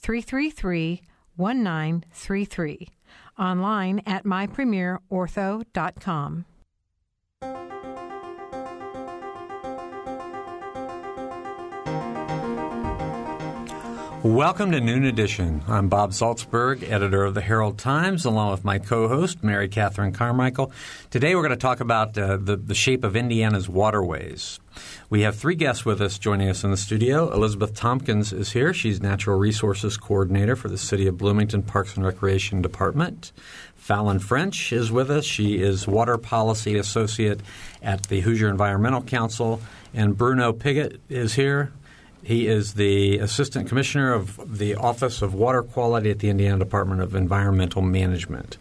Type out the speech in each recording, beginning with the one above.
333 1933. Online at mypremierortho.com. Welcome to Noon Edition. I'm Bob Zaltsberg, editor of the Herald Times, along with my co-host Mary Catherine Carmichael. Today we're going to talk about uh, the, the shape of Indiana's waterways. We have three guests with us joining us in the studio. Elizabeth Tompkins is here. She's Natural Resources Coordinator for the City of Bloomington Parks and Recreation Department. Fallon French is with us. She is Water Policy Associate at the Hoosier Environmental Council. And Bruno Piggott is here. He is the Assistant Commissioner of the Office of Water Quality at the Indiana Department of Environmental Management.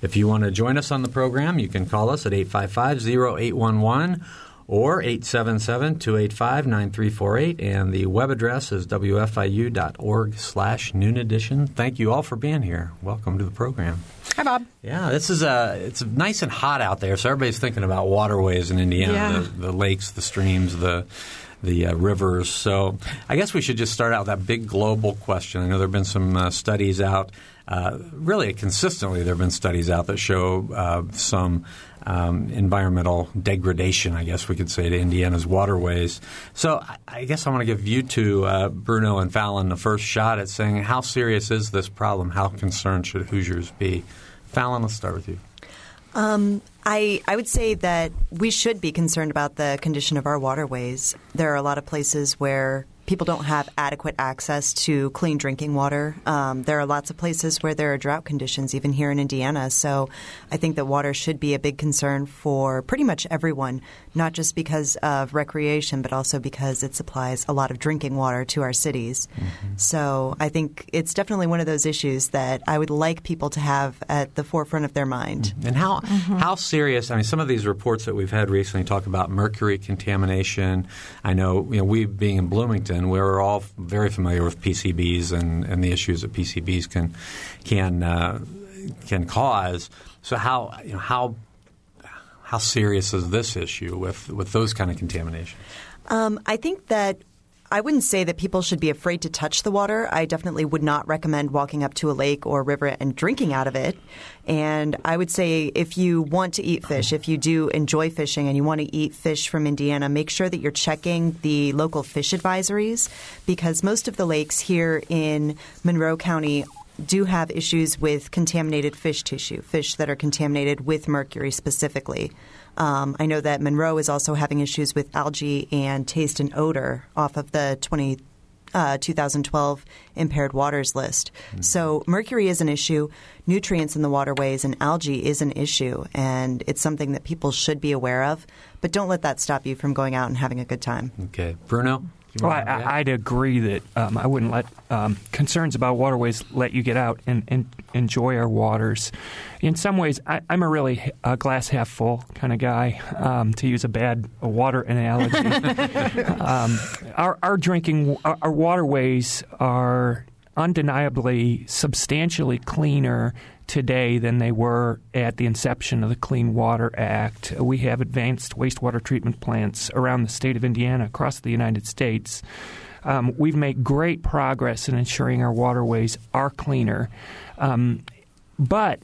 If you want to join us on the program, you can call us at 855 0811 or 877-285-9348 and the web address is wfiu.org slash noon edition thank you all for being here welcome to the program Hi, Bob. Yeah, this is a it's nice and hot out there, so everybody's thinking about waterways in Indiana, Yeah. the, the lakes, the streams, the the uh, rivers. So I guess we should just start out with that big global question. I know there have been some uh, studies out, uh, really consistently there have been studies out that show uh, some um, environmental degradation, I guess we could say, to Indiana's waterways. So I, guess I want to give you two, uh, Bruno and Fallon, the first shot at saying how serious is this problem? How concerned should Hoosiers be? Fallon, let's start with you. Um, I, I would say that we should be concerned about the condition of our waterways. There are a lot of places where people don't have adequate access to clean drinking water. Um, there are lots of places where there are drought conditions, even here in Indiana. So I think that water should be a big concern for pretty much everyone, not just because of recreation, but also because it supplies a lot of drinking water to our cities. Mm-hmm. So I think it's definitely one of those issues that I would like people to have at the forefront of their mind. Mm-hmm. And how mm-hmm. how serious? I mean, some of these reports that we've had recently talk about mercury contamination. I know, you know, we being in Bloomington, we're all very familiar with PCBs and, and the issues that PCBs can can uh, can cause. So how you know how how serious is this issue with with those kind of contamination? Um, I think that I wouldn't say that people should be afraid to touch the water. I definitely would not recommend walking up to a lake or a river and drinking out of it. And I would say if you want to eat fish, if you do enjoy fishing and you want to eat fish from Indiana, make sure that you're checking the local fish advisories because most of the lakes here in Monroe County do have issues with contaminated fish tissue, fish that are contaminated with mercury specifically. Um, I know that Monroe is also having issues with algae and taste and odor off of the 20, uh, 2012 impaired waters list. So mercury is an issue. Nutrients in the waterways and algae is an issue, and it's something that people should be aware of. But don't let that stop you from going out and having a good time. Okay, Bruno. Well, I, I'd agree that um, I wouldn't let um, concerns about waterways let you get out and, and enjoy our waters. In some ways, I, I'm a really uh, glass half full kind of guy, um, to use a bad water analogy. um, our, our drinking, our, our waterways are undeniably substantially cleaner today than they were at the inception of the Clean Water Act. We have advanced wastewater treatment plants around the state of Indiana, across the United States. Um, we've made great progress in ensuring our waterways are cleaner. Um, but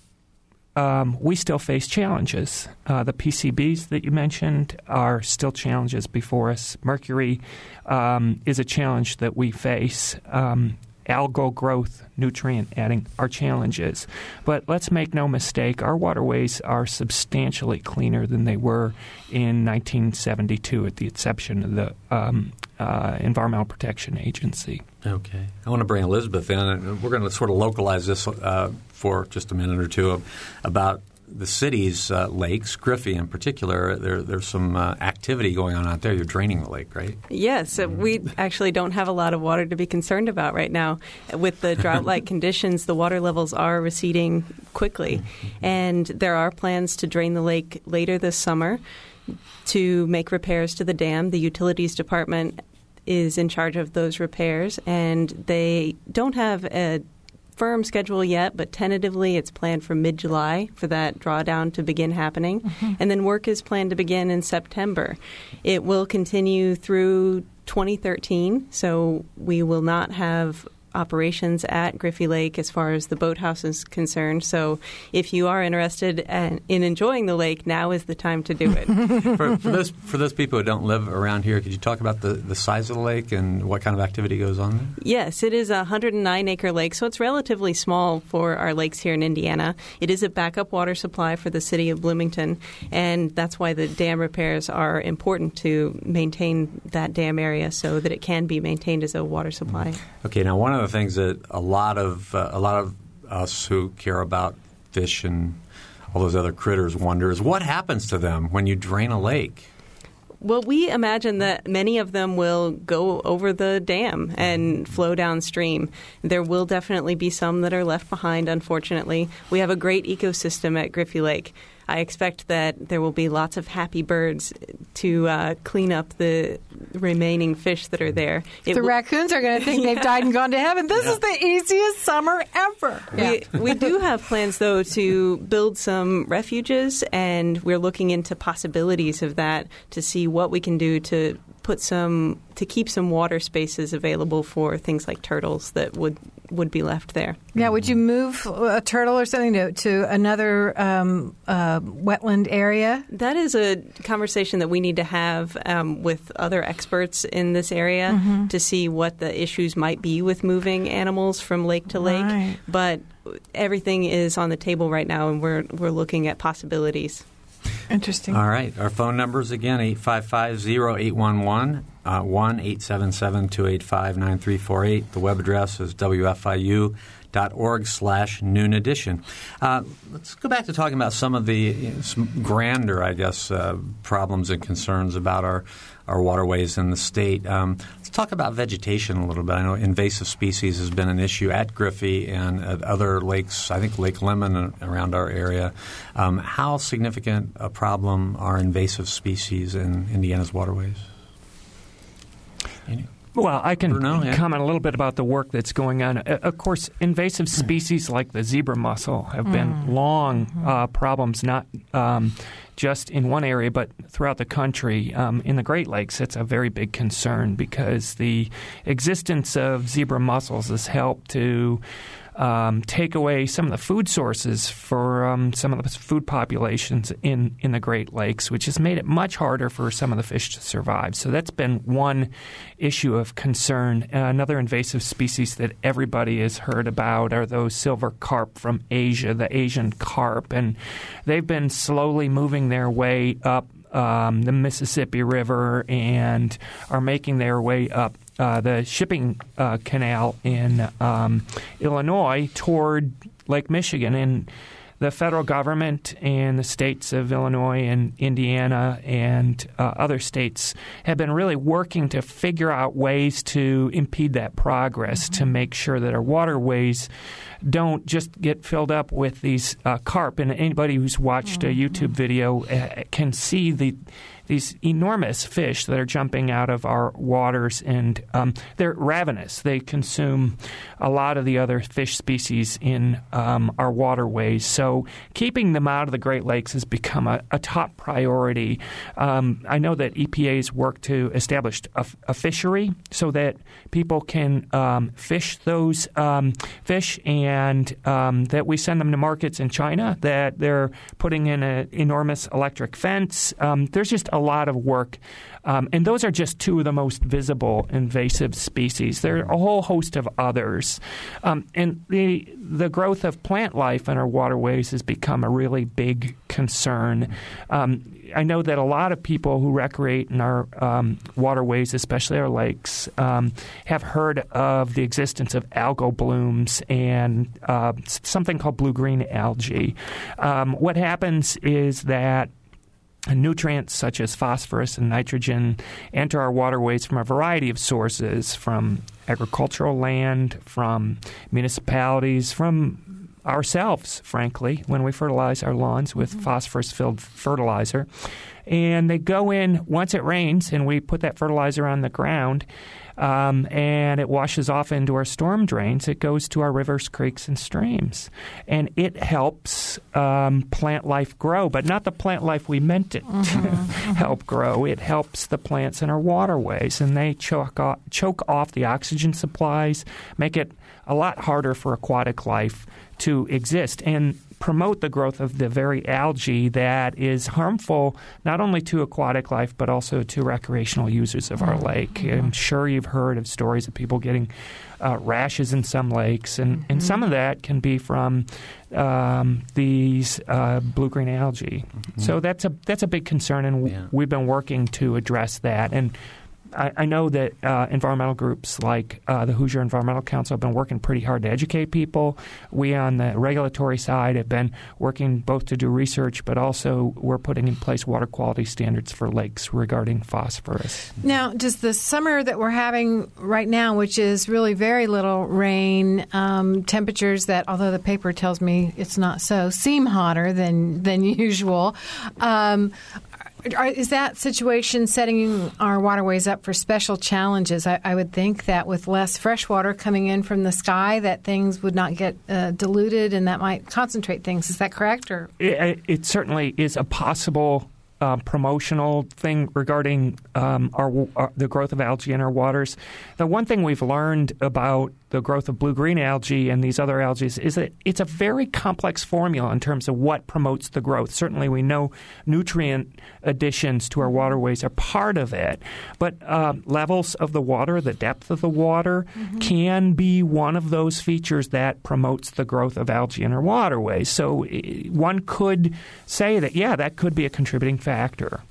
um, we still face challenges. Uh, the PCBs that you mentioned are still challenges before us. Mercury um, is a challenge that we face. Um, algal growth, nutrient adding are challenges. But let's make no mistake, our waterways are substantially cleaner than they were in 1972 at the inception of the um, uh, Environmental Protection Agency. Okay. I want to bring Elizabeth in. We're going to sort of localize this uh, for just a minute or two about the city's uh, lakes, Griffey in particular, there, there's some uh, activity going on out there. You're draining the lake, right? Yes, uh, we actually don't have a lot of water to be concerned about right now. With the drought-like conditions, the water levels are receding quickly, and there are plans to drain the lake later this summer to make repairs to the dam. The utilities department is in charge of those repairs, and they don't have a firm schedule yet, but tentatively it's planned for mid July for that drawdown to begin happening. Mm-hmm. And then work is planned to begin in September. It will continue through 2013, so we will not have operations at Griffey Lake as far as the boathouse is concerned. So if you are interested in enjoying the lake, now is the time to do it. for, for, those for those people who don't live around here, could you talk about the, the size of the lake and what kind of activity goes on there? Yes, it is a 109 acre lake, so it's relatively small for our lakes here in Indiana. It is a backup water supply for the city of Bloomington, and that's why the dam repairs are important to maintain that dam area so that it can be maintained as a water supply. Okay, now one of the things that a lot of uh, a lot of us who care about fish and all those other critters wonder is what happens to them when you drain a lake. Well, we imagine that many of them will go over the dam and flow downstream. There will definitely be some that are left behind, unfortunately. We have a great ecosystem at Griffey Lake. I expect that there will be lots of happy birds to uh, clean up the remaining fish that are there. It the w- raccoons are going to think they've died and gone to heaven. This yeah. is the easiest summer ever. Yeah. We, we do have plans, though, to build some refuges, and we're looking into possibilities of that to see what we can do to put some to keep some water spaces available for things like turtles that would would be left there. Yeah, would you move a turtle or something to, to another um, uh, wetland area? That is a conversation that we need to have um, with other experts in this area mm-hmm. to see what the issues might be with moving animals from lake to lake. Right. But everything is on the table right now, and we're we're looking at possibilities. Interesting. All right. Our phone numbers again 855 0811 uh, 1 877 285 9348. The web address is wfiu.org slash noon edition. Uh, let's go back to talking about some of the you know, some grander, I guess, uh, problems and concerns about our, our waterways in the state. Um, let's talk about vegetation a little bit. I know invasive species has been an issue at Griffey and at other lakes, I think Lake Lemon around our area. Um, how significant a problem are invasive species in Indiana's waterways? Well, I can Bruno, yeah. comment a little bit about the work that's going on. Uh, of course, invasive species like the zebra mussel have been mm. long uh, problems, not um, just in one area, but throughout the country. Um, in the Great Lakes, it's a very big concern because the existence of zebra mussels has helped to um, take away some of the food sources for um, some of the food populations in, in the Great Lakes, which has made it much harder for some of the fish to survive. So that's been one issue of concern. Uh, another invasive species that everybody has heard about are those silver carp from Asia, the Asian carp, and they've been slowly moving their way up um, the Mississippi River and are making their way up uh, the shipping uh, canal in um, Illinois toward Lake Michigan. And the federal government and the states of Illinois and Indiana and uh, other states have been really working to figure out ways to impede that progress mm-hmm. to make sure that our waterways don't just get filled up with these uh, carp. And anybody who's watched mm-hmm. a YouTube video uh, can see the these enormous fish that are jumping out of our waters, and um, they're ravenous. They consume a lot of the other fish species in um, our waterways. So keeping them out of the Great Lakes has become a, a top priority. Um, I know that EPA's worked to establish a, a fishery so that people can um, fish those um, fish, and um, that we send them to markets in China. That they're putting in an enormous electric fence. there's just a lot of work. Um, and those are just two of the most visible invasive species. There are a whole host of others. Um, and the, the growth of plant life in our waterways has become a really big concern. Um, I know that a lot of people who recreate in our um, waterways, especially our lakes, um, have heard of the existence of algal blooms and uh, something called blue green algae. Um, what happens is that nutrients such as phosphorus and nitrogen enter our waterways from a variety of sources from agricultural land, from municipalities, from ourselves, frankly, when we fertilize our lawns with mm-hmm. phosphorus filled fertilizer. And they go in once it rains, and we put that fertilizer on the ground. Um, and it washes off into our storm drains. It goes to our rivers, creeks, and streams, and it helps um, plant life grow, but not the plant life we meant it mm-hmm, to help grow. It helps the plants in our waterways, and they choke off, choke off the oxygen supplies, make it a lot harder for aquatic life to exist and promote the growth of the very algae that is harmful not only to aquatic life but also to recreational users of our mm-hmm. lake. Mm-hmm. I'm sure you've heard of stories of people getting uh, rashes in some lakes, and, mm-hmm. and some of that can be from um, these uh, blue green algae. Mm-hmm. So that's a that's a big concern, and yeah. we've been working to address that. And I, I know that uh, environmental groups like uh, the Hoosier Environmental Council have been working pretty hard to educate people. We, on the regulatory side, have been working both to do research, but also we're putting in place water quality standards for lakes regarding phosphorus. Now, does the summer that we're having right now, which is really very little rain, um, temperatures that, although the paper tells me it's not so, seem hotter than than usual. Um, is that situation setting our waterways up for special challenges? I, I, would think that with less fresh water coming in from the sky, that things would not get uh, diluted, and that might concentrate things. Is that correct? Or it, it certainly is a possible uh, promotional thing regarding um, our, our, the growth of algae in our waters. The one thing we've learned about the growth of blue green algae and these other algae is that it's a very complex formula in terms of what promotes the growth. Certainly, we know nutrient additions to our waterways are part of it, but uh, levels of the water, the depth of the water, mm-hmm. can be one of those features that promotes the growth of algae in our waterways. So one could say that, yeah, that could be a contributing factor.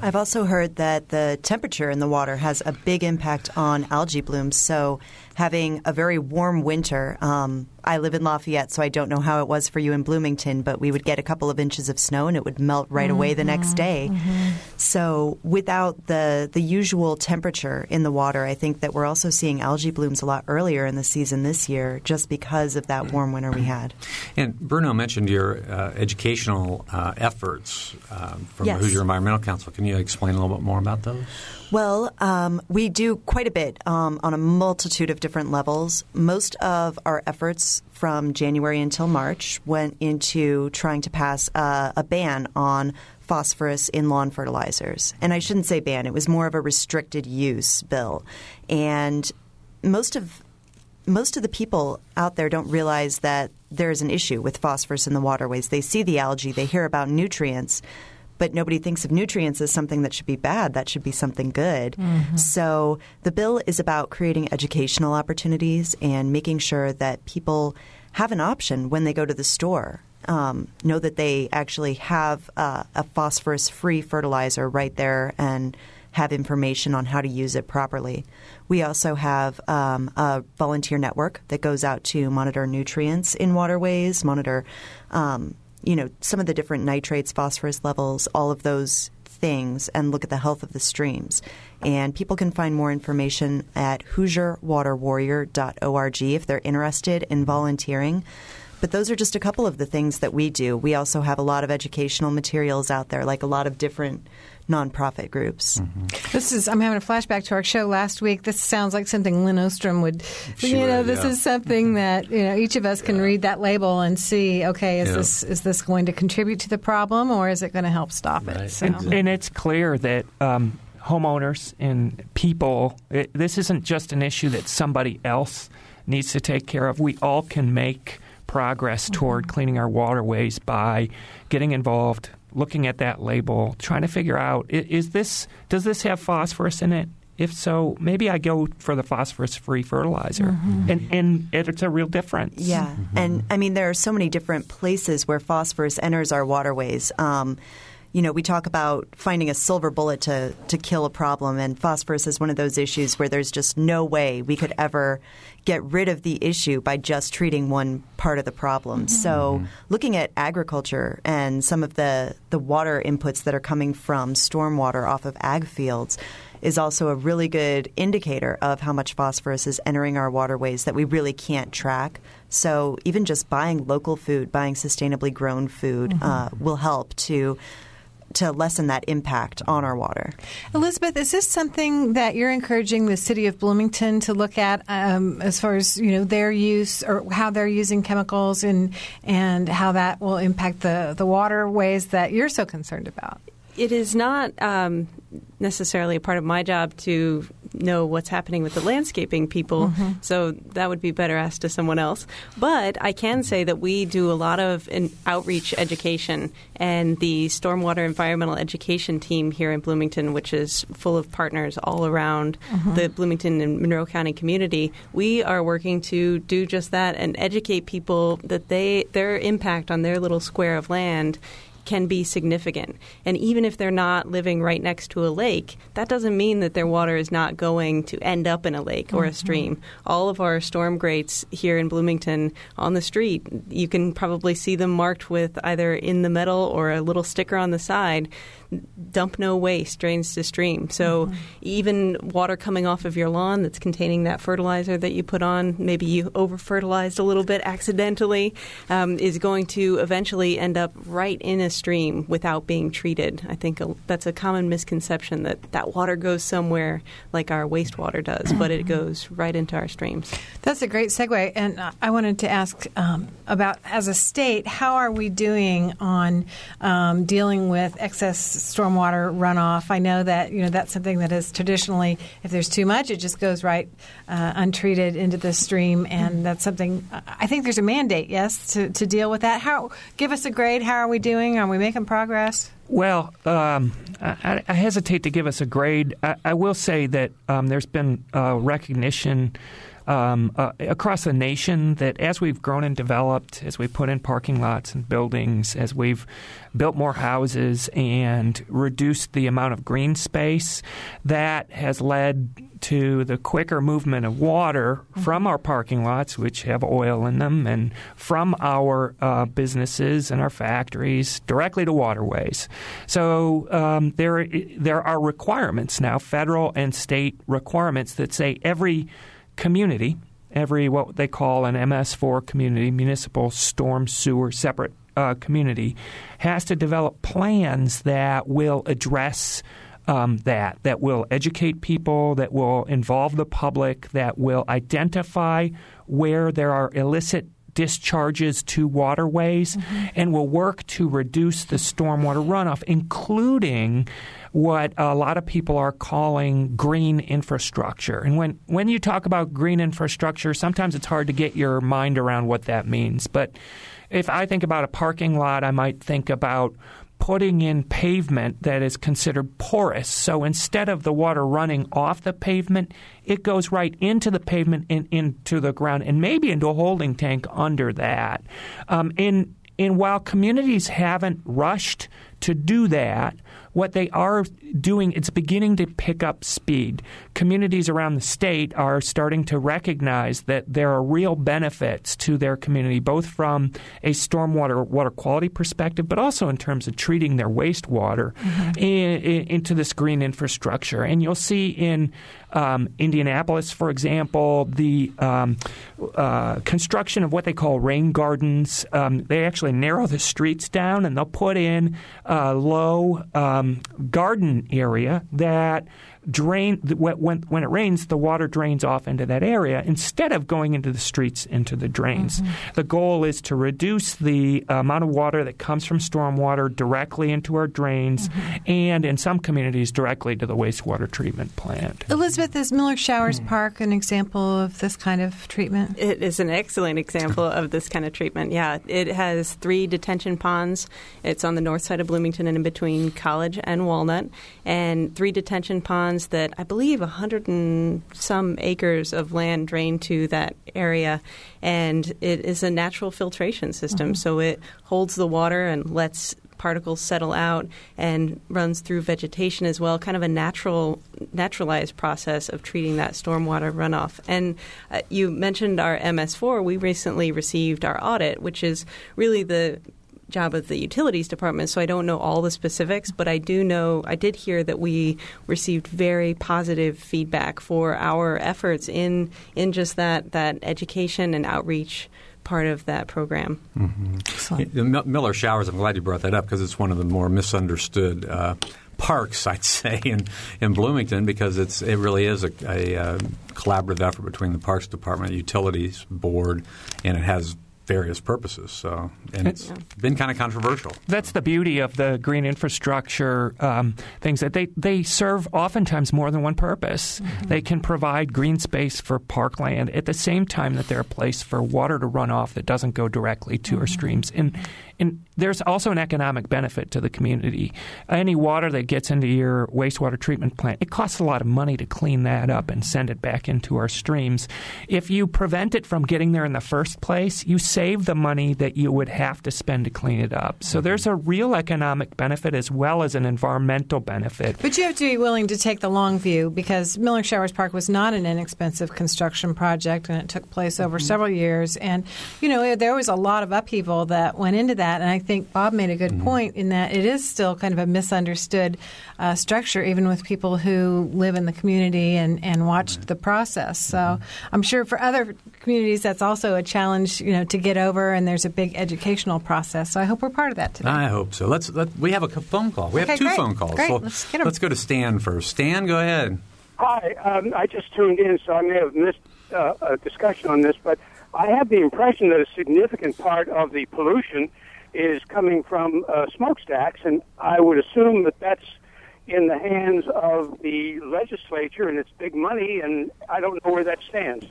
I've also heard that the temperature in the water has a big impact on algae blooms. So having a very warm winter. Um, I live in Lafayette, so I don't know how it was for you in Bloomington, but we would get a couple of inches of snow and it would melt right mm-hmm. away the next mm-hmm. day. Mm-hmm. So without the the usual temperature in the water, I think that we're also seeing algae blooms a lot earlier in the season this year, just because of that warm winter we had. And Bruno mentioned your uh, educational uh, efforts uh, from yes. the Hoosier Environmental Council. Can you explain a little bit more about those? Well, um, we do quite a bit um, on a multitude of different levels. Most of our efforts from January until March went into trying to pass uh, a ban on phosphorus in lawn fertilizers. And I shouldn't say ban, it was more of a restricted use bill. And most of most of the people out there don't realize that there's an issue with phosphorus in the waterways. They see the algae, they hear about nutrients, but nobody thinks of nutrients as something that should be bad. That should be something good. Mm-hmm. So the bill is about creating educational opportunities and making sure that people have an option when they go to the store. Um, know that they actually have uh, a phosphorus free fertilizer right there and have information on how to use it properly. We also have um, a volunteer network that goes out to monitor nutrients in waterways, monitor um, you know, some of the different nitrates, phosphorus levels, all of those things, and look at the health of the streams. And people can find more information at HoosierWaterWarrior.org if they're interested in volunteering. But those are just a couple of the things that we do. We also have a lot of educational materials out there, like a lot of different nonprofit groups. Mm-hmm. This is I'm having a flashback to our show last week. This sounds like something Lynn Ostrom would. Sure, you know, this yeah. is something mm-hmm. that you know each of us can yeah. read that label and see. Okay, is yeah. this is this going to contribute to the problem or is it going to help stop right. it? So. And, and, it's clear that. Um, homeowners and people, it, this isn't just an issue that somebody else needs to take care of. We all can make progress toward mm-hmm. cleaning our waterways by getting involved looking at that label, trying to figure out is this does this have phosphorus in it? If so, maybe I go for the phosphorus free fertilizer. Mm-hmm. And, and it's a real difference. Yeah. Mm-hmm. And I mean, there are so many different places where phosphorus enters our waterways. Um, you know, we talk about finding a silver bullet to, to kill a problem, and phosphorus is one of those issues where there's just no way we could ever get rid of the issue by just treating one part of the problem. Mm-hmm. So, looking at agriculture and some of the, the water inputs that are coming from stormwater off of ag fields is also a really good indicator of how much phosphorus is entering our waterways that we really can't track. So, even just buying local food, buying sustainably grown food, mm-hmm. uh, will help to to lessen that impact on our water. Elizabeth, is this something that you're encouraging the city of Bloomington to look at um, as far as you know their use or how they're using chemicals and and how that will impact the the waterways that you're so concerned about? It is not um, necessarily a part of my job to know what's happening with the landscaping people, mm-hmm. so that would be better asked to someone else. But I can say that we do a lot of outreach education, and the stormwater environmental education team here in Bloomington, which is full of partners all around mm-hmm. the Bloomington and Monroe County community, we are working to do just that and educate people that they their impact on their little square of land can be significant. And even if they're not living right next to a lake, that doesn't mean that their water is not going to end up in a lake or a mm-hmm. stream. All of our storm grates here in Bloomington on the street, you can probably see them marked with either in the metal or a little sticker on the side dump no waste drains to stream. So mm-hmm. even water coming off of your lawn that's containing that fertilizer that you put on, maybe you over fertilized a little bit accidentally, um, is going to eventually end up right in a stream without being treated. I think a, that's a common misconception that that water goes somewhere like our wastewater does, but it goes right into our streams. That's a great segue. And I wanted to ask um, about, as a state, how are we doing on um, dealing with excess stormwater runoff. I know that you know that's something that is traditionally, if there's too much, it just goes right uh, untreated into the stream, and that's something. I think there's a mandate, yes, to, to deal with that. How give us a grade? How are we doing? Are we making progress? Well, um, I, I, hesitate to give us a grade. I, I will say that um, there's been uh, recognition um, uh, across the nation that as we've grown and developed, as we put in parking lots and buildings, as we've built more houses and reduced the amount of green space, that has led to the quicker movement of water from our parking lots, which have oil in them, and from our uh, businesses and our factories directly to waterways. So um, there, there are requirements now, federal and state requirements that say every community, every what they call an MS4 community, municipal storm sewer separate uh, community, has to develop plans that will address um, that, that will educate people, that will involve the public, that will identify where there are illicit discharges to waterways, mm-hmm. and will work to reduce the stormwater runoff, including what a lot of people are calling green infrastructure. And when, when you talk about green infrastructure, sometimes it's hard to get your mind around what that means. But if I think about a parking lot, I might think about putting in pavement that is considered porous. So instead of the water running off the pavement, it goes right into the pavement and into the ground and maybe into a holding tank under that. Um, and while communities haven't rushed to do that, what they are doing, it's beginning to pick up speed. Communities around the state are starting to recognize that there are real benefits to their community, both from a stormwater water quality perspective, but also in terms of treating their wastewater mm-hmm. in, in, into this green infrastructure. And you'll see in um, Indianapolis, for example, the um, uh, construction of what they call rain gardens. Um, they actually narrow the streets down and they'll put in a low um, garden area that drain when when it rains, the water drains off into that area instead of going into the streets into the drains. Mm-hmm. The goal is to reduce the amount of water that comes from stormwater directly into our drains, mm-hmm. and in some communities directly to the wastewater treatment plant. Elizabeth, is Miller Showers mm-hmm. Park an example of this kind of treatment? It is an excellent example of this kind of treatment. Yeah, it has three detention ponds. It's on the north side of Bloomington and in between College and Walnut, and three detention ponds that I believe a hundred and some acres of land drain to that area, and it is a natural filtration system. Mm-hmm. So it holds the water and lets particles settle out and runs through vegetation as well, kind of a natural, naturalized process of treating that stormwater runoff. And uh, you mentioned our MS4. We recently received our audit, which is really the job of the utilities department, so I don't know all the specifics, but I do know I did hear that we received very positive feedback for our efforts in in just that that education and outreach part of that program. Mm-hmm. Miller Showers, I'm glad you brought that up because it's one of the more misunderstood uh, parks, I'd say, in, in Bloomington because it's it really is a, a, a uh, collaborative effort between the Parks Department, Utilities Board, and it has various purposes. So, and it's yeah. been kind of controversial. That's the beauty of the green infrastructure um, things that they they serve oftentimes more than one purpose. Mm-hmm. They can provide green space for parkland at the same time that they're a place for water to run off that doesn't go directly to mm-hmm. our streams. And and there's also an economic benefit to the community. Any water that gets into your wastewater treatment plant, it costs a lot of money to clean that up and send it back into our streams. If you prevent it from getting there in the first place, you save the money that you would have to spend to clean it up. So mm-hmm. there's a real economic benefit as well as an environmental benefit. But you have to be willing to take the long view because Miller Showers Park was not an inexpensive construction project and it took place over mm-hmm. several years. And, you know, there was a lot of upheaval that went into that. And I think Bob made a good mm-hmm. point in that it is still kind of a misunderstood uh, structure, even with people who live in the community and, and watched right. the process. So mm-hmm. I'm sure for other communities, that's also a challenge, you know, to get over. And there's a big educational process. So I hope we're part of that today. I hope so. Let's. Let, we have a phone call. We okay, have two great. phone calls. Great. So let's, get them. let's go to Stan first. Stan, go ahead. Hi. Um, I just tuned in, so I may have missed uh, a discussion on this, but I have the impression that a significant part of the pollution is coming from uh, smokestacks, and I would assume that that's in the hands of the legislature and it's big money, and I don't know where that stands.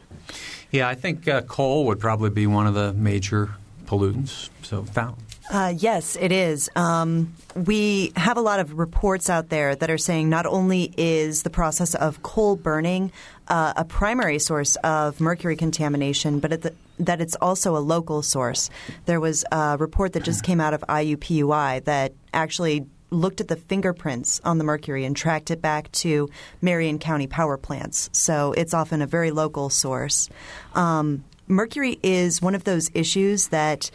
Yeah, I think uh, coal would probably be one of the major pollutants. So, Val. Uh, yes, it is. Um, we have a lot of reports out there that are saying not only is the process of coal burning uh, a primary source of mercury contamination, but the, that it's also a local source. There was a report that just came out of IUPUI that actually looked at the fingerprints on the mercury and tracked it back to Marion County power plants. So it's often a very local source. Um, mercury is one of those issues that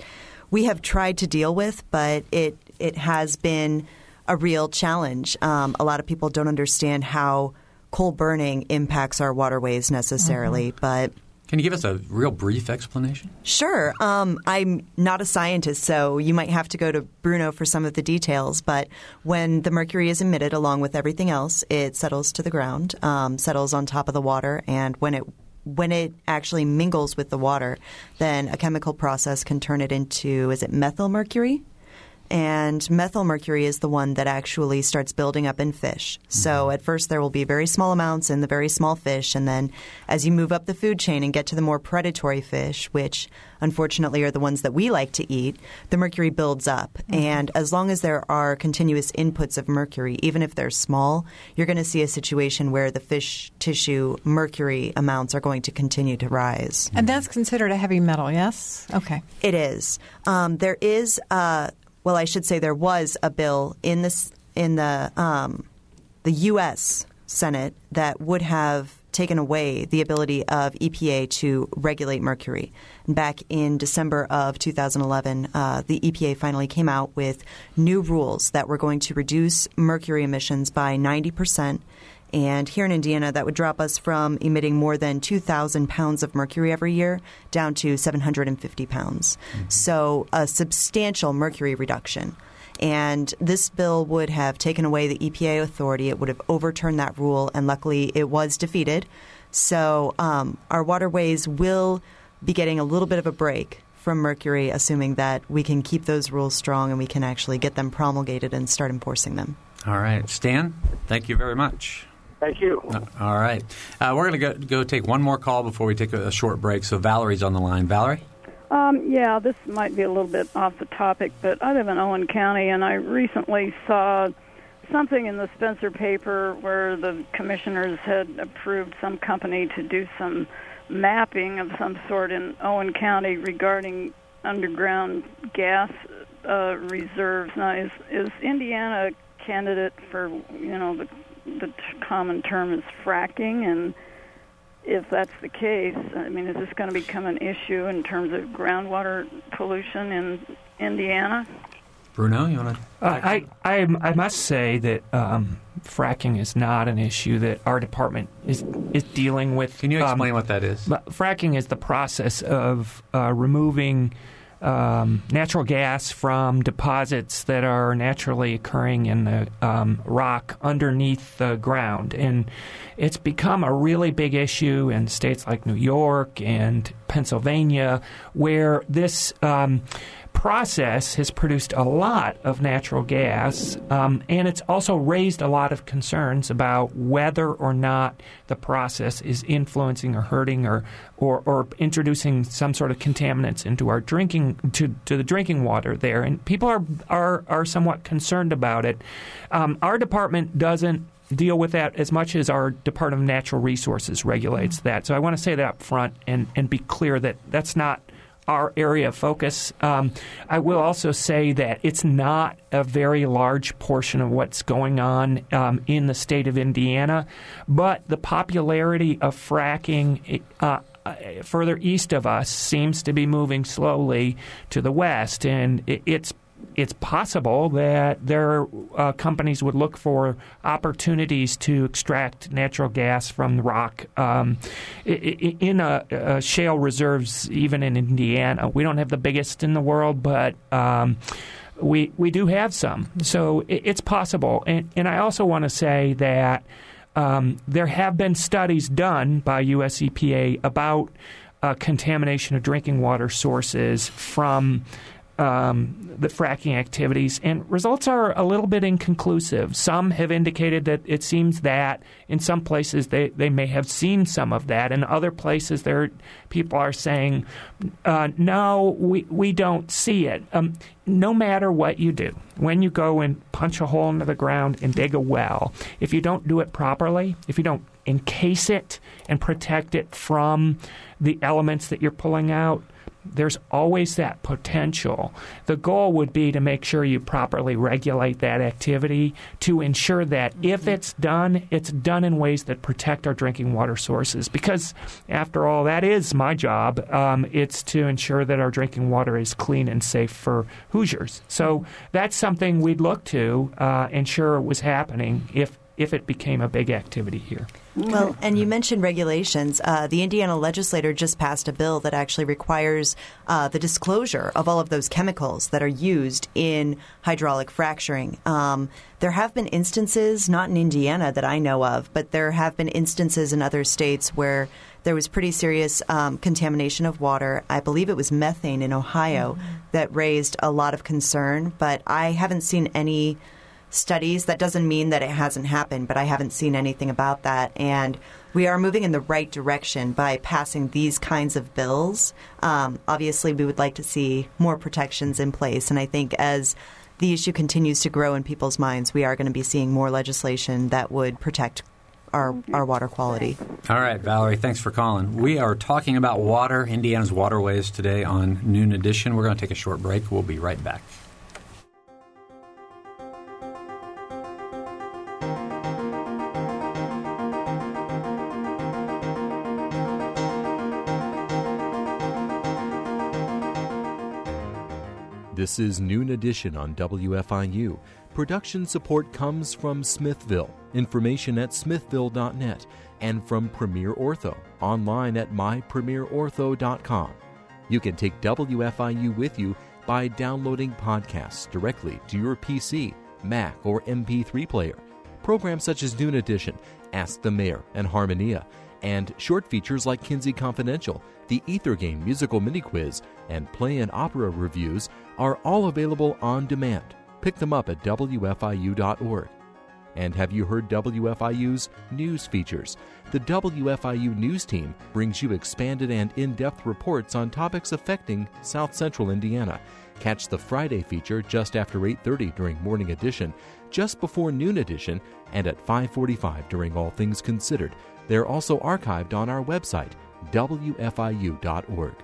we have tried to deal with, but it it has been a real challenge. Um, a lot of people don't understand how coal burning impacts our waterways necessarily, mm-hmm. but can you give us a real brief explanation? Sure. Um, I'm not a scientist, so you might have to go to Bruno for some of the details. But when the mercury is emitted along with everything else, it settles to the ground, um, settles on top of the water, and when it when it actually mingles with the water, then a chemical process can turn it into is it methyl mercury? And methyl mercury is the one that actually starts building up in fish. So mm-hmm. at first there will be very small amounts in the very small fish, and then as you move up the food chain and get to the more predatory fish, which unfortunately are the ones that we like to eat, the mercury builds up. Mm-hmm. And as long as there are continuous inputs of mercury, even if they're small, you're going to see a situation where the fish tissue mercury amounts are going to continue to rise. And that's considered a heavy metal, yes? Okay. It is. Um, there is. Uh, well, I should say there was a bill in this in the um, the U.S. Senate that would have taken away the ability of EPA to regulate mercury. back in December of 2011, uh, the EPA finally came out with new rules that were going to reduce mercury emissions by 90 percent and here in Indiana, that would drop us from emitting more than 2,000 pounds of mercury every year down to 750 pounds. Mm-hmm. So a substantial mercury reduction. And this bill would have taken away the EPA authority. It would have overturned that rule, and luckily it was defeated. So um, our waterways will be getting a little bit of a break from mercury, assuming that we can keep those rules strong and we can actually get them promulgated and start enforcing them. All right. Stan, thank you very much. Thank you. All right. Uh, we're going to go, go take one more call before we take a, a short break. So Valerie's on the line. Valerie? Um, yeah, this might be a little bit off the topic, but I live in Owen County, and I recently saw something in the Spencer paper where the commissioners had approved some company to do some mapping of some sort in Owen County regarding underground gas uh, reserves. Now, is is Indiana a candidate for you know the the common term is fracking and if that's the case, I mean, is this going to become an issue in terms of groundwater pollution in Indiana? Bruno, you want to? Uh, I, I I must say that um, fracking is not an issue that our department is is dealing with. Can you Um, explain what that is? fracking is the process of uh, removing um, natural gas from deposits that are naturally occurring in the um, rock underneath the ground. And it's become a really big issue in states like New York and Pennsylvania, where this um, process has produced a lot of natural gas, um, and it's also raised a lot of concerns about whether or not the process is influencing or hurting or, or, or introducing some sort of contaminants into our drinking to, to the drinking water there. And people are are, are somewhat concerned about it. Um, our department doesn't deal with that as much as our Department of Natural Resources regulates that. So I want to say that up front and, and be clear that that's not our area of focus. Um, I will also say that it's not a very large portion of what's going on um, in the state of Indiana, but the popularity of fracking. Uh, further east of us seems to be moving slowly to the west, and it, it's it's possible that their uh, companies would look for opportunities to extract natural gas from the rock um, in a, a shale reserves, even in Indiana. We don't have the biggest in the world, but um, we we do have some, so it, it's possible. And, and I also want to say that um, there have been studies done by US EPA about uh, contamination of drinking water sources from um, the fracking activities, and results are a little bit inconclusive. Some have indicated that it seems that in some places they, they may have seen some of that. In other places, there people are saying, uh, no, we, we don't see it. Um, no matter what you do, when you go and punch a hole into the ground and dig a well, if you don't do it properly, if you don't encase it and protect it from the elements that you're pulling out, there's always that potential. The goal would be to make sure you properly regulate that activity to ensure that if it's done, it's done in ways that protect our drinking water sources. Because, after all, that is my job. Um, it's to ensure that our drinking water is clean and safe for Hoosiers. So that's something we'd look to uh, ensure it was happening if if it became a big activity here. Well, and you mentioned regulations. Uh, the Indiana legislator just passed a bill that actually requires uh, the disclosure of all of those chemicals that are used in hydraulic fracturing. Um, there have been instances, not in Indiana that I know of, but there have been instances in other states where there was pretty serious um, contamination of water. I believe it was methane in Ohio mm-hmm. that raised a lot of concern, but I haven't seen any studies. That doesn't mean that it hasn't happened, but I haven't seen anything about that. And we are moving in the right direction by passing these kinds of bills. Um, obviously, we would like to see more protections in place. And I think as the issue continues to grow in people's minds, we are going to be seeing more legislation that would protect our, our water quality. All right, Valerie, thanks for calling. We are talking about water, Indiana's waterways today on Noon Edition. We're going to take a short break. We'll be right back. This is Noon Edition on WFIU. Production support comes from Smithville, information at smithville.net, and from Premier Ortho, online at mypremierortho.com. You can take WFIU with you by downloading podcasts directly to your PC, Mac, or MP3 player. Programs such as Noon Edition, Ask the Mayor, and Harmonia, and short features like Kinsey Confidential, the Ether Game musical mini quiz, and play and opera reviews are all available on demand. Pick them up at WFIU.org. And have you heard WFIU's news features? The WFIU News Team brings you expanded and in depth reports on topics affecting South Central Indiana. Catch the Friday feature just after 8:30 during morning edition, just before noon edition, and at 5:45 during All Things Considered. They're also archived on our website, wfiu.org.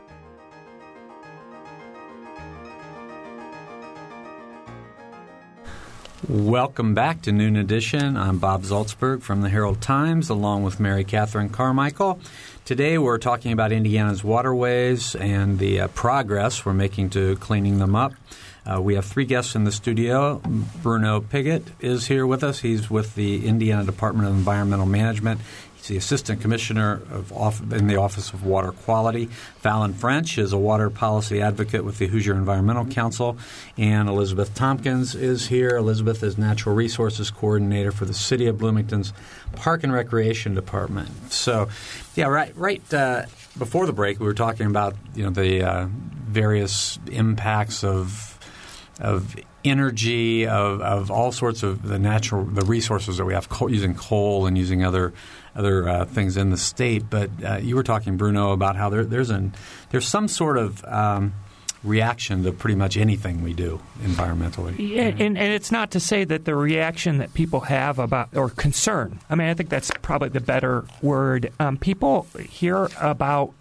Welcome back to Noon Edition. I'm Bob Zaltsberg from the Herald Times, along with Mary Catherine Carmichael. Today we're talking about Indiana's waterways and the uh, progress we're making to cleaning them up. Uh, we have three guests in the studio. Bruno Piggott is here with us. He's with the Indiana Department of Environmental Management. He's the Assistant Commissioner of off, in the Office of Water Quality. Fallon French is a water policy advocate with the Hoosier Environmental Council. And Elizabeth Tompkins is here. Elizabeth is Natural Resources Coordinator for the City of Bloomington's Park and Recreation Department. So, yeah, right, right uh, before the break, we were talking about you know the uh, various impacts of of energy, of, of all sorts of the natural the resources that we have, using coal and using other other uh, things in the state. But uh, you were talking, Bruno, about how there, there's an there's some sort of um, reaction to pretty much anything we do environmentally. Yeah, and, and it's not to say that the reaction that people have about or concern. I mean, I think that's probably the better word. Um, people hear about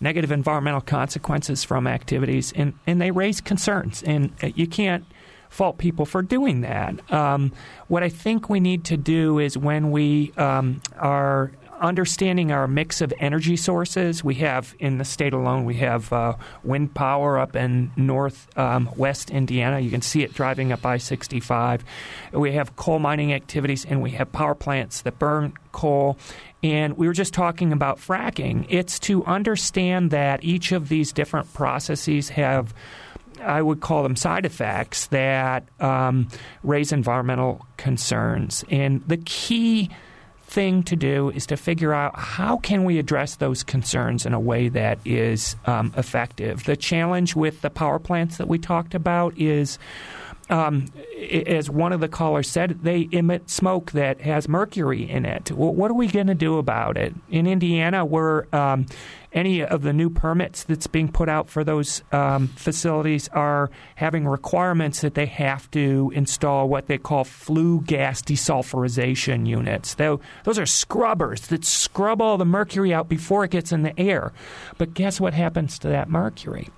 negative environmental consequences from activities, and, and they raise concerns. And uh, you can't fault people for doing that. Um, what I think we need to do is when we um, are understanding our mix of energy sources. We have in the state alone, we have uh, wind power up in northwest um, Indiana. You can see it driving up I 65. We have coal mining activities, and we have power plants that burn coal. And we were just talking about fracking. It's to understand that each of these different processes have I would call them side effects that um, raise environmental concerns. And the key thing to do is to figure out how can we address those concerns in a way that is um, effective. The challenge with the power plants that we talked about is um, as one of the callers said, they emit smoke that has mercury in it. Well, what are we going to do about it? In Indiana, where um, any of the new permits that's being put out for those um, facilities are having requirements that they have to install what they call flue gas desulfurization units. those are scrubbers that scrub all the mercury out before it gets in the air. But guess what happens to that mercury?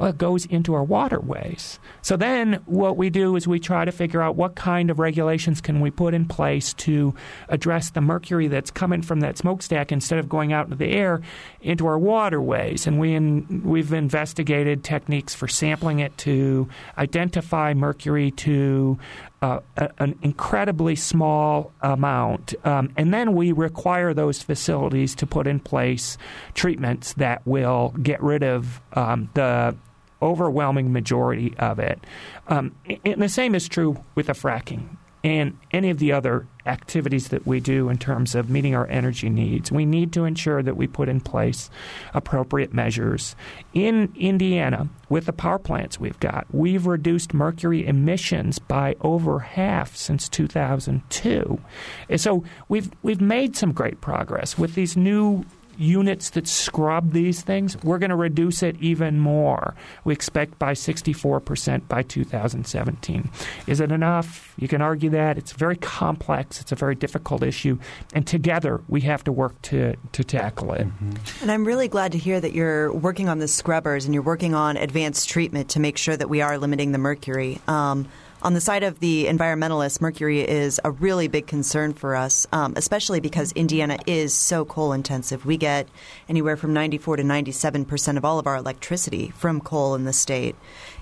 Well, it goes into our waterways. So then what we do is we try to figure out what kind of regulations can we put in place to address the mercury that's coming from that smokestack instead of going out into the air into our waterways. And we in, we've investigated techniques for sampling it to identify mercury to uh, an incredibly small amount. Um, and then we require those facilities to put in place treatments that will get rid of um, the overwhelming majority of it. Um, and the same is true with the fracking and any of the other activities that we do in terms of meeting our energy needs. We need to ensure that we put in place appropriate measures. In Indiana, with the power plants we've got, we've reduced mercury emissions by over half since 2002. And so we've we've made some great progress with these new units that scrub these things, we're going to reduce it even more. We expect by 64% by 2017. Is it enough? You can argue that. It's very complex, it's a very difficult issue, and together we have to work to, to tackle it. Mm-hmm. And I'm really glad to hear that you're working on the scrubbers and you're working on advanced treatment to make sure that we are limiting the mercury. Um, on the side of the environmentalists, mercury is a really big concern for us, um, especially because Indiana is so coal intensive. We get anywhere from 94 to 97 percent of all of our electricity from coal in the state.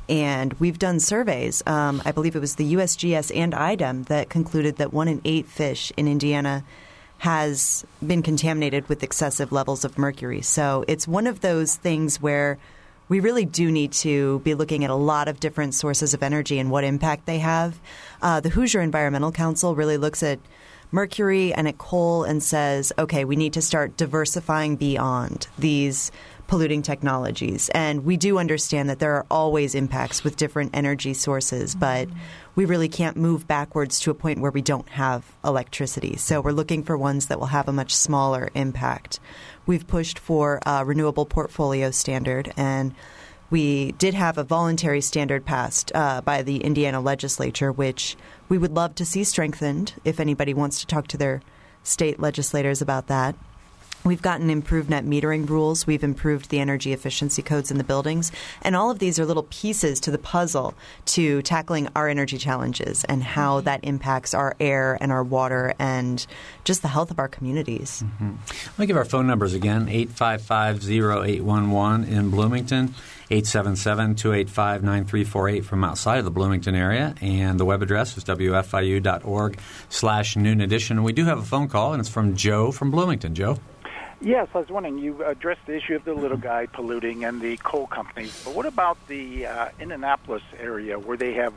And we've done surveys. Um, I believe it was the USGS and IDEM that concluded that one in eight fish in Indiana has been contaminated with excessive levels of mercury. So it's one of those things where we really do need to be looking at a lot of different sources of energy and what impact they have. Uh, the Hoosier Environmental Council really looks at mercury and at coal and says, okay, we need to start diversifying beyond these polluting technologies. And we do understand that there are always impacts with different energy sources, but we really can't move backwards to a point where we don't have electricity. So we're looking for ones that will have a much smaller impact. We've pushed for a renewable portfolio standard and we did have a voluntary standard passed uh, by the Indiana legislature, which we would love to see strengthened if anybody wants to talk to their state legislators about that. We've gotten improved net metering rules. We've improved the energy efficiency codes in the buildings. And all of these are little pieces to the puzzle to tackling our energy challenges and how that impacts our air and our water and just the health of our communities. Mm-hmm. Let me give our phone numbers again 855 0811 in Bloomington. 877-285-9348 from outside of the Bloomington area. And the web address is wfiu.org slash noon edition. We do have a phone call, and it's from Joe from Bloomington. Joe? Yes, I was wondering, you addressed the issue of the little guy polluting and the coal companies, but what about the uh, Indianapolis area where they have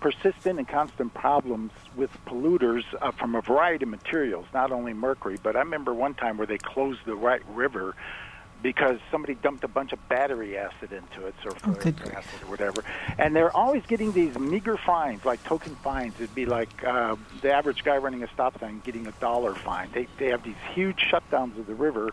persistent and constant problems with polluters uh, from a variety of materials, not only mercury, but I remember one time where they closed the White River because somebody dumped a bunch of battery acid into it, sulfuric oh, acid or whatever. And they're always getting these meager fines, like token fines. It'd be like uh, the average guy running a stop sign getting a dollar fine. They they have these huge shutdowns of the river,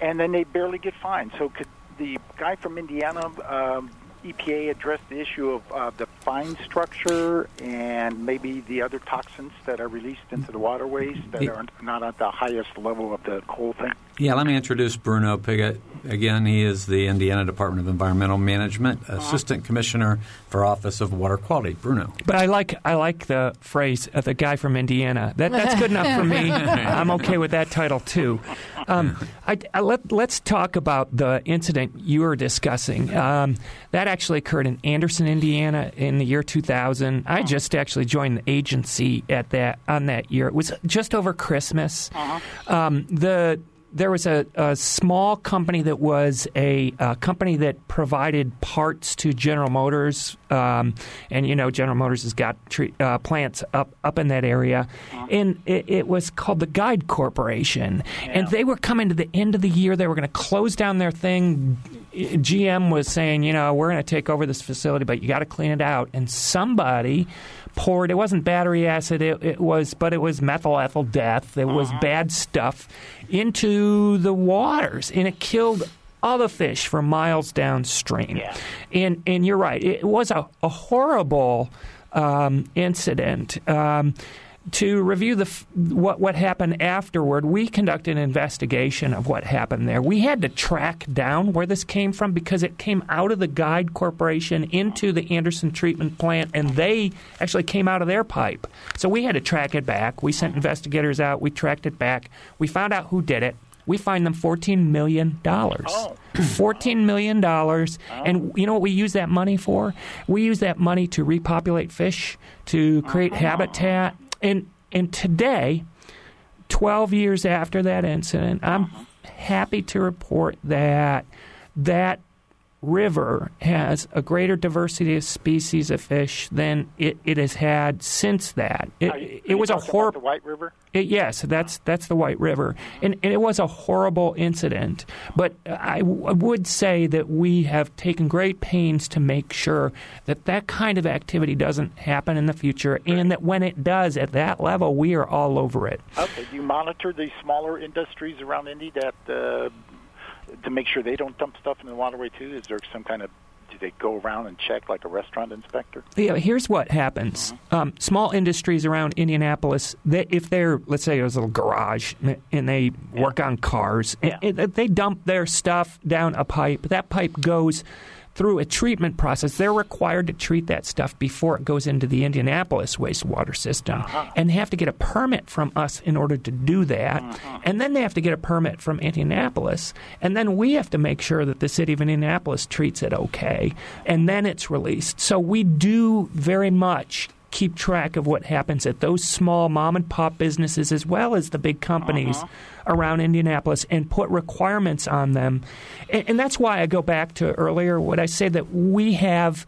and then they barely get fined. So could the guy from Indiana um, EPA address the issue of uh, the fine structure and maybe the other toxins that are released into the waterways that are not at the highest level of the coal thing? Yeah, let me introduce Bruno Pigott. Again, he is the Indiana Department of Environmental Management Assistant Commissioner for Office of Water Quality. Bruno. But I like I like the phrase uh, "the guy from Indiana." That, that's good enough for me. I'm okay with that title too. Um, I, I, let, us talk about the incident you were discussing. Um, that actually occurred in Anderson, Indiana, in the year 2000. I just actually joined the agency at that on that year. It was just over Christmas. Uh-huh. Um, the there was a, a, small company that was a, a, company that provided parts to General Motors, um, and you know General Motors has got tree, uh, plants up up in that area, uh-huh. and it, it, was called the Guide Corporation, yeah. and they were coming to the end of the year. They were going to close down their thing. GM was saying, you know, we're going to take over this facility, but you got to clean it out, and somebody poured. It wasn't battery acid. It, it was, but it was methyl ethyl death. It was uh-huh. bad stuff into the waters, and it killed all the fish for miles downstream. Yeah. And and you're right. It was a, a horrible um, incident. Um, to review the what what happened afterward, we conducted an investigation of what happened there. We had to track down where this came from because it came out of the Guide Corporation into the Anderson treatment plant, and they actually came out of their pipe. So we had to track it back. We sent investigators out. We tracked it back. We found out who did it. We fined them $14 million. Oh. $14 million. Oh. And you know what we use that money for? We use that money to repopulate fish, to create oh. habitat, and and today, 12 years after that incident, I'm uh-huh. happy to report that that river has a greater diversity of species of fish than it, it has had since that. It, it was a horrible White River. It, yes, that's that's the White River, and, and, it was a horrible incident. But I, w- I would say that we have taken great pains to make sure that that kind of activity doesn't happen in the future, and that when it does at that level, we are all over it. Okay. You monitor the smaller industries around Indy that uh, to make sure they don't dump stuff in the waterway too? Is there some kind of do they go around and check like a restaurant inspector? Yeah, here's what happens. Mm-hmm. Um, small industries around Indianapolis, they, if they're, let's say, there's a little garage and they yeah. work on cars, yeah. and, and they dump their stuff down a pipe. That pipe goes through a treatment process. They're required to treat that stuff before it goes into the Indianapolis wastewater system uh-huh. and have to get a permit from us in order to do that. Uh-huh. And then they have to get a permit from Indianapolis. And then we have to make sure that the city of Indianapolis treats it okay. And then it's released. So we do very much keep track of what happens at those small mom and pop businesses as well as the big companies Uh-huh. Around Indianapolis and put requirements on them. And, and that's why I go back to earlier what I say that we have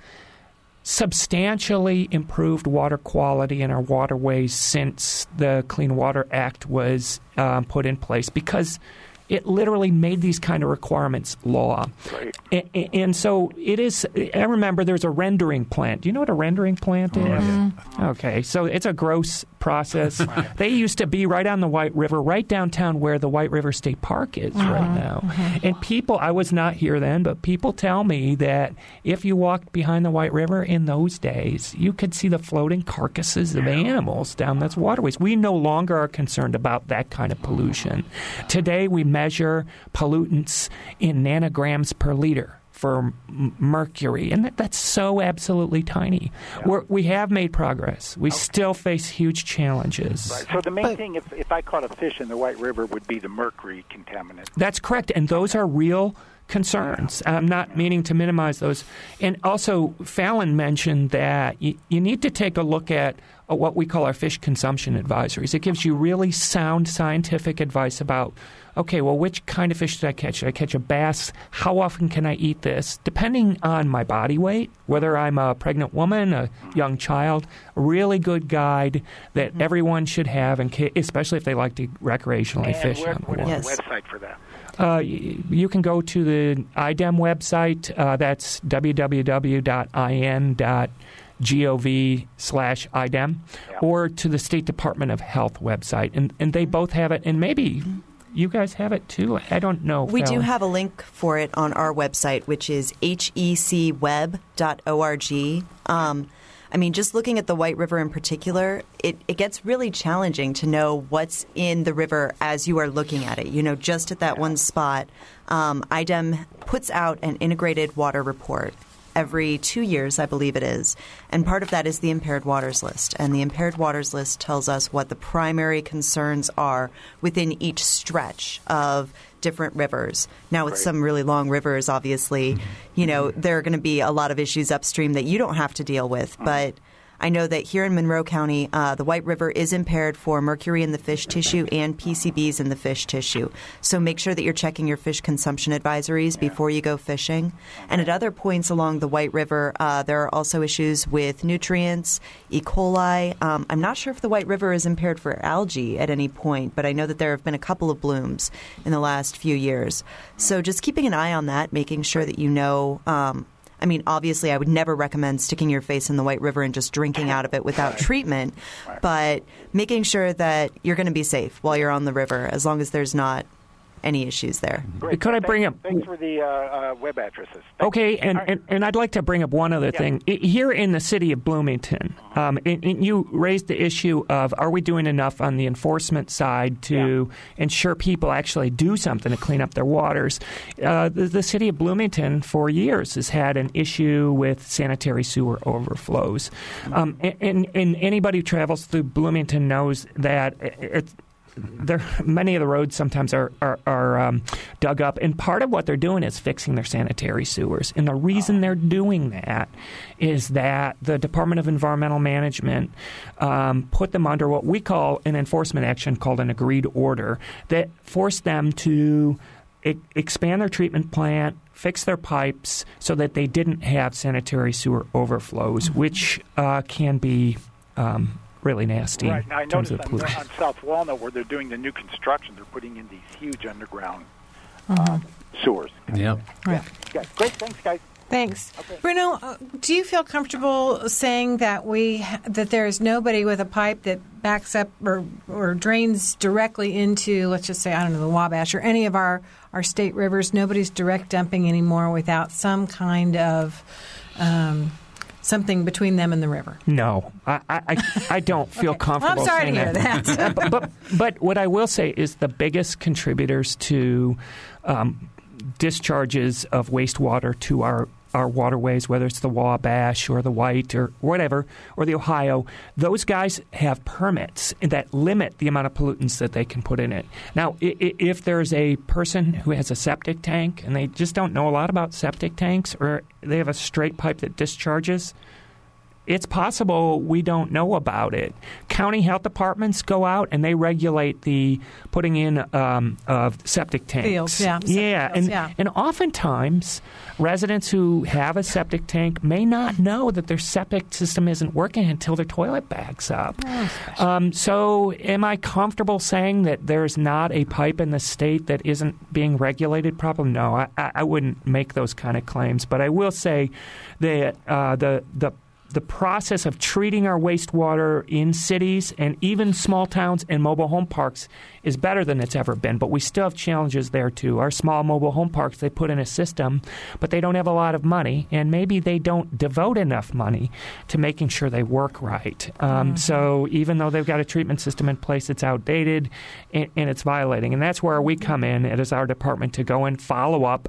substantially improved water quality in our waterways since the Clean Water Act was um, put in place because it literally made these kind of requirements law. Right. A- a- And so it is. I remember there's a rendering plant. Do you know what a rendering plant is? Oh, okay, so it's a gross process. They used to be right on the White River, right downtown where the White River State Park is right uh-huh. now. Uh-huh. And people, I was not here then, but people tell me that if you walked behind the White River in those days, you could see the floating carcasses of animals down those waterways. We no longer are concerned about that kind of pollution. Today, we measure pollutants in nanograms per liter for m- mercury, and that, that's so absolutely tiny. We're, we have made progress. We still face huge challenges. Right. So the main thing, if, if I caught a fish in the White River, would be the mercury contaminant. That's correct, and those are real concerns. I'm not meaning to minimize those. And also, Fallon mentioned that you, you need to take a look at uh, what we call our fish consumption advisories. It gives you really sound scientific advice about, okay, well, which kind of fish did I catch? Did I catch a bass? How often can I eat this? Depending on my body weight, whether I'm a pregnant woman, a young child, a really good guide that everyone should have, in ca- especially if they like to recreationally And fish where, on the what is water. Yes. the website for that? Uh, you can go to the IDEM website. Uh, that's www.in.gov slash IDEM, Yeah. or to the State Department of Health website. And, and they both have it. And maybe you guys have it too. I don't know. We do have a link for it on our website, which is hecweb.org. Um, I mean, just looking at the White River in particular, it, it gets really challenging to know what's in the river as you are looking at it. You know, just at that one spot, um, IDEM puts out an integrated water report every two years, I believe it is. And part of that is the impaired waters list. And the impaired waters list tells us what the primary concerns are within each stretch of different rivers. Now, with some really long rivers, obviously, you know, there are going to be a lot of issues upstream that you don't have to deal with. Mm-hmm. But I know that here in Monroe County, uh, the White River is impaired for mercury in the fish tissue and PCBs in the fish tissue. So make sure that you're checking your fish consumption advisories before you go fishing. And at other points along the White River, uh, there are also issues with nutrients, E. coli. Um, I'm not sure if the White River is impaired for algae at any point, but I know that there have been a couple of blooms in the last few years. So just keeping an eye on that, making sure that you know. Um, I mean, obviously, I would never recommend sticking your face in the White River and just drinking out of it without treatment, but making sure that you're going to be safe while you're on the river, as long as there's not any issues there. Great. Could I Thanks- bring up- Thanks for the uh, uh, web addresses. Thank Okay, and, All right. and, and I'd like to bring up one other Yeah. thing. Here in the city of Bloomington, um, and, and you raised the issue of are we doing enough on the enforcement side to ensure people actually do something to clean up their waters? Uh, the, the city of Bloomington for years has had an issue with sanitary sewer overflows. Um, and, and, and anybody who travels through Bloomington knows that it's there many of the roads sometimes are are, are um, dug up, and part of what they're doing is fixing their sanitary sewers. And the reason they're doing that is that the Department of Environmental Management um, put them under what we call an enforcement action called an agreed order that forced them to e- expand their treatment plant. Fix their pipes so that they didn't have sanitary sewer overflows, which uh, can be um, really nasty Right. Now, I in terms noticed of on, pollution. on South Walnut where they're doing the new construction, they're putting in these huge underground Mm-hmm. um, sewers. Yep. Right. Yeah. Great. Thanks, guys. Thanks, Bruno. uh, Do you feel comfortable saying that we that there is nobody with a pipe that backs up or or drains directly into, let's just say, I don't know, the Wabash or any of our our state rivers? Nobody's direct dumping anymore without some kind of um, something between them and the river. No, I, I, I- don't feel comfortable. I'm sorry to hear that. Uh, but, but but what I will say is the biggest contributors to um, discharges of wastewater to our our waterways, whether it's the Wabash or the White or whatever, or the Ohio, those guys have permits that limit the amount of pollutants that they can put in it. Now, if there's a person who has a septic tank and they just don't know a lot about septic tanks, or they have a straight pipe that discharges, it's possible we don't know about it. County health departments go out and they regulate the putting in um, of septic tanks. Fields, yeah, yeah, fields, and yeah. and oftentimes residents who have a septic tank may not know that their septic system isn't working until their toilet backs up. Um, so, am I comfortable saying that there's not a pipe in the state that isn't being regulated properly? No, I, I I wouldn't make those kind of claims. But I will say that uh, the the the process of treating our wastewater in cities and even small towns and mobile home parks is better than it's ever been. But we still have challenges there too. Our small mobile home parks, they put in a system, but they don't have a lot of money, and maybe they don't devote enough money to making sure they work right. Um, So even though they've got a treatment system in place, it's outdated and, and it's violating. And that's where we come in. It is our department to go and follow up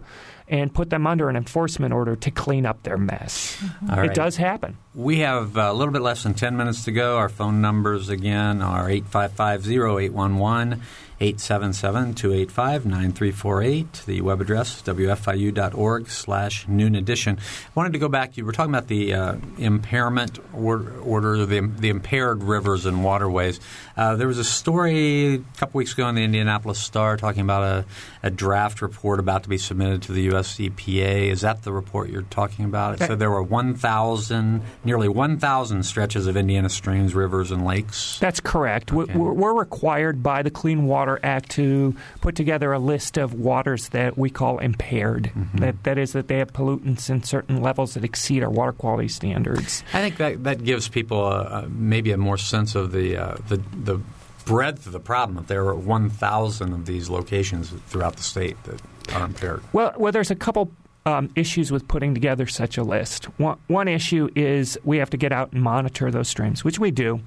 and put them under an enforcement order to clean up their mess. All right. It does happen. We have uh, a little bit less than 10 minutes to go. Our phone numbers again are 855 0811, 877 285 9348. The web address, wfiu.org slash noon edition. I wanted to go back. You were talking about the uh, impairment order, order the, the impaired rivers and waterways. Uh, there was a story a couple weeks ago in the Indianapolis Star talking about a, a draft report about to be submitted to the U.S. EPA. Is that the report you're talking about? It That- said there were 1,000, nearly 1,000 stretches of Indiana streams, rivers, and lakes. That's correct. Okay. We're, we're required by the Clean Water Act to put together a list of waters that we call impaired. Mm-hmm. That, that is, that they have pollutants in certain levels that exceed our water quality standards. I think that that gives people a, a, maybe a more sense of the uh, the the breadth of the problem. If there are 1,000 of these locations throughout the state that are impaired. Well, well, there's a couple um, issues with putting together such a list. One, one issue is we have to get out and monitor those streams, which we do.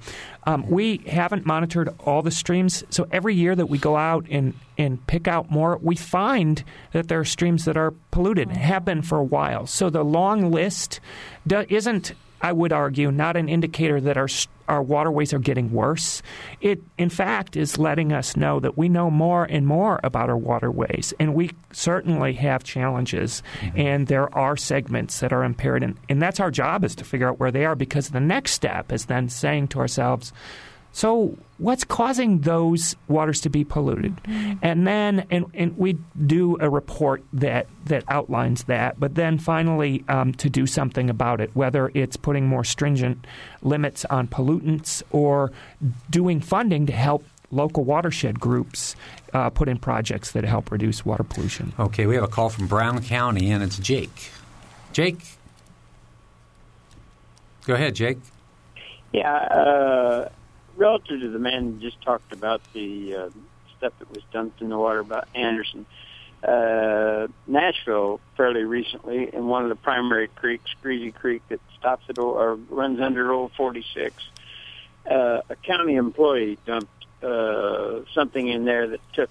Um, we haven't monitored all the streams, so every year that we go out and, and pick out more, we find that there are streams that are polluted, have been for a while. So the long list do, isn't, I would argue, not an indicator that our our waterways are getting worse. It, in fact, is letting us know that we know more and more about our waterways, and we certainly have challenges, mm-hmm. and there are segments that are impaired, and, and that's our job is to figure out where they are. Because the next step is then saying to ourselves, so what's causing those waters to be polluted? And then and, and we do a report that, that outlines that, but then finally um, to do something about it, whether it's putting more stringent limits on pollutants or doing funding to help local watershed groups uh, put in projects that help reduce water pollution. Okay, we have a call from Brown County, and it's Jake. Jake, go ahead, Jake. Yeah, uh, relative to the man who just talked about the uh, stuff that was dumped in the water about Anderson, uh, Nashville fairly recently in one of the primary creeks, Greasy Creek, that stops at or runs under Old 46, uh, a county employee dumped uh, something in there that took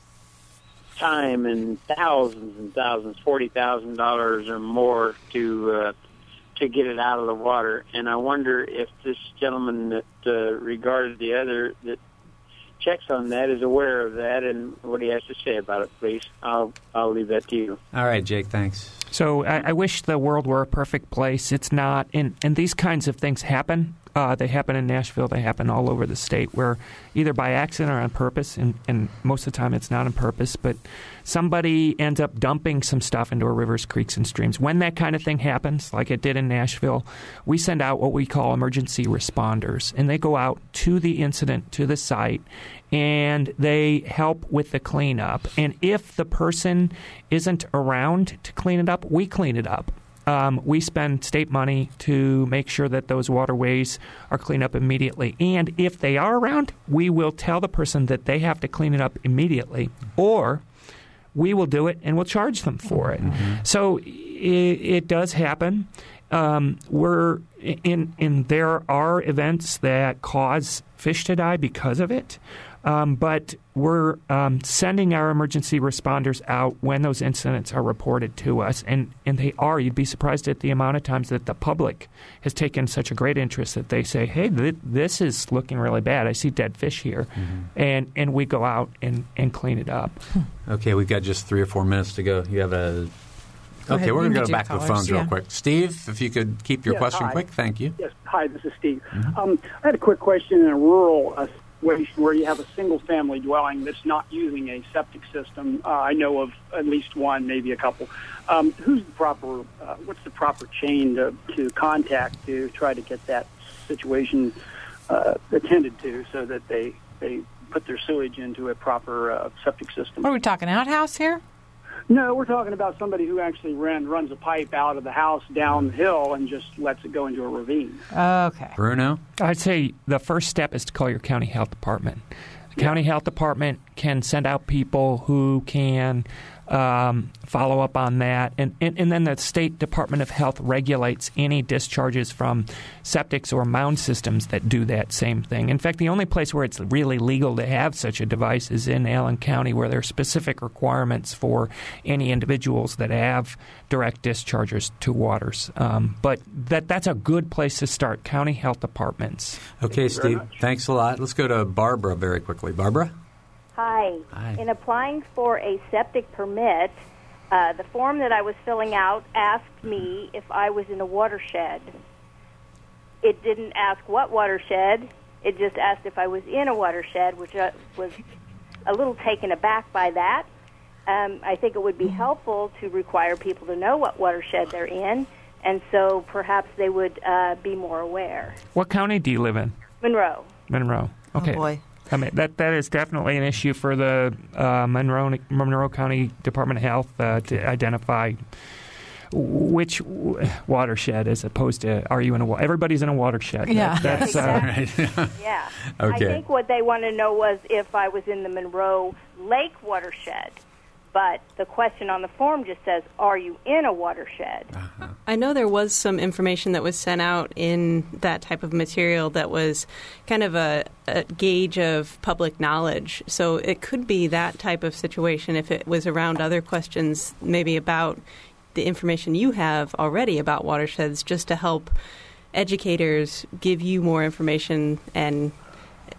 time and thousands and thousands, forty thousand dollars or more to uh, to get it out of the water. And I wonder if this gentleman that uh, regarded the other that checks on that is aware of that and what he has to say about it. Please, I'll I'll leave that to you. All right, Jake, thanks. So I, I wish the world were a perfect place. It's not, and, and these kinds of things happen. Uh, they happen in Nashville. They happen all over the state, where either by accident or on purpose, and, and most of the time it's not on purpose, but somebody ends up dumping some stuff into our rivers, creeks, and streams. When that kind of thing happens, like it did in Nashville, we send out what we call emergency responders, and they go out to the incident, to the site, and they help with the cleanup. And if the person isn't around to clean it up, we clean it up. Um, we spend state money to make sure that those waterways are cleaned up immediately. And if they are around, we will tell the person that they have to clean it up immediately, or we will do it and we'll charge them for it. So it, it does happen. Um, we're in, in there are events that cause fish to die because of it. Um, but we're um, sending our emergency responders out when those incidents are reported to us, and, and they are. You'd be surprised at the amount of times that the public has taken such a great interest that they say, "Hey, th- this is looking really bad. I see dead fish here," and and we go out and, and clean it up. Okay, we've got just three or four minutes to go. You have a Go okay, ahead. we're going to go back to the callers, phones real quick. Steve, if you could keep your Yes, question hi. quick, thank you. Yes. Hi, this is Steve. Um, I had a quick question in a rural uh, situation where you have a single family dwelling that's not using a septic system. Uh, I know of at least one, maybe a couple. Um, who's the proper, uh, what's the proper chain to, to contact to try to get that situation uh, attended to so that they, they put their sewage into a proper uh, septic system? What are we talking outhouse here? No, we're talking about somebody who actually ran, runs a pipe out of the house downhill and just lets it go into a ravine. Okay. Bruno? I'd say the first step is to call your county health department. The county health department can send out people who can um, follow up on that, and, and and then the state department of health regulates any discharges from septics or mound systems that do that same thing. In fact, the only place where it's really legal to have such a device is in Allen County, where there are specific requirements for any individuals that have direct discharges to waters. Um, but that that's a good place to start. County health departments. Okay, Steve, thanks a lot. Let's go to Barbara very quickly. Barbara? Hi. Hi. In applying for a septic permit, uh, the form that I was filling out asked me if I was in a watershed. It didn't ask what watershed. It just asked if I was in a watershed, which I was a little taken aback by that. Um, I think it would be helpful to require people to know what watershed they're in, and so perhaps they would uh, be more aware. What county do you live in? Monroe. Monroe. Okay. Oh boy. I mean that that is definitely an issue for the uh, Monroe Monroe County Department of Health uh, to identify which w- watershed as opposed to are you in a wa- everybody's in a watershed. Yeah. That- that's uh, Exactly. Yeah. Okay. I think what they want to know was if I was in the Monroe Lake watershed. But the question on the form just says, "Are you in a watershed?" Uh-huh. I know there was some information that was sent out in that type of material that was kind of a, a gauge of public knowledge. So it could be that type of situation if it was around other questions, maybe about the information you have already about watersheds, just to help educators give you more information and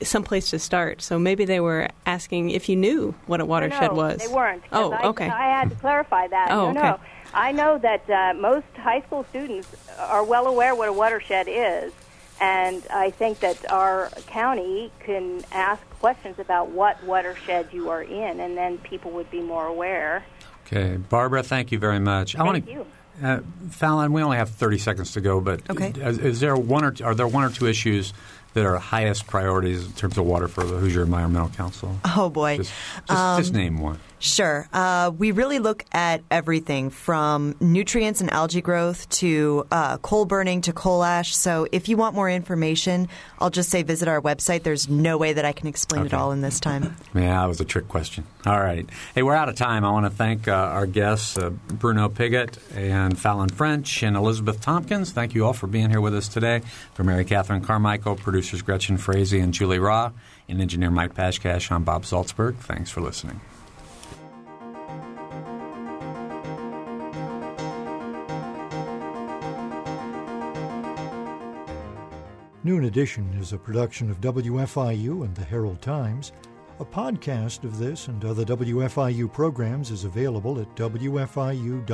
some place to start. So maybe they were asking if you knew what a watershed no, was. They weren't. Oh, I, okay. I had to clarify that. Oh, no, okay. no. I know that uh, most high school students are well aware what a watershed is, and I think that our county can ask questions about what watershed you are in, and then people would be more aware. Okay, Barbara, thank you very much. I Thank want to, you. Uh, Fallon, we only have 30 seconds to go, but Okay. is, is there one or t- are there one or two issues that are highest priorities in terms of water for the Hoosier Environmental Council? Oh boy. Just, just, just name one. Sure. Uh, we really look at everything from nutrients and algae growth to uh, coal burning to coal ash. So if you want more information, I'll just say visit our website. There's no way that I can explain it all in this time. Yeah, that was a trick question. All right. Hey, we're out of time. I want to thank uh, our guests, uh, Bruno Pigott and Fallon French and Elizabeth Tompkins. Thank you all for being here with us today. For Mary Catherine Carmichael, producers Gretchen Frazee and Julie Raw, and engineer Mike Pashkash, I'm Bob Zaltsberg. Thanks for listening. Noon Edition is a production of WFIU and the Herald Times. A podcast of this and other WFIU programs is available at WFIU.org.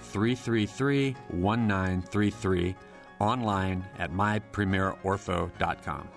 333 1933 online at mypremierortho.com.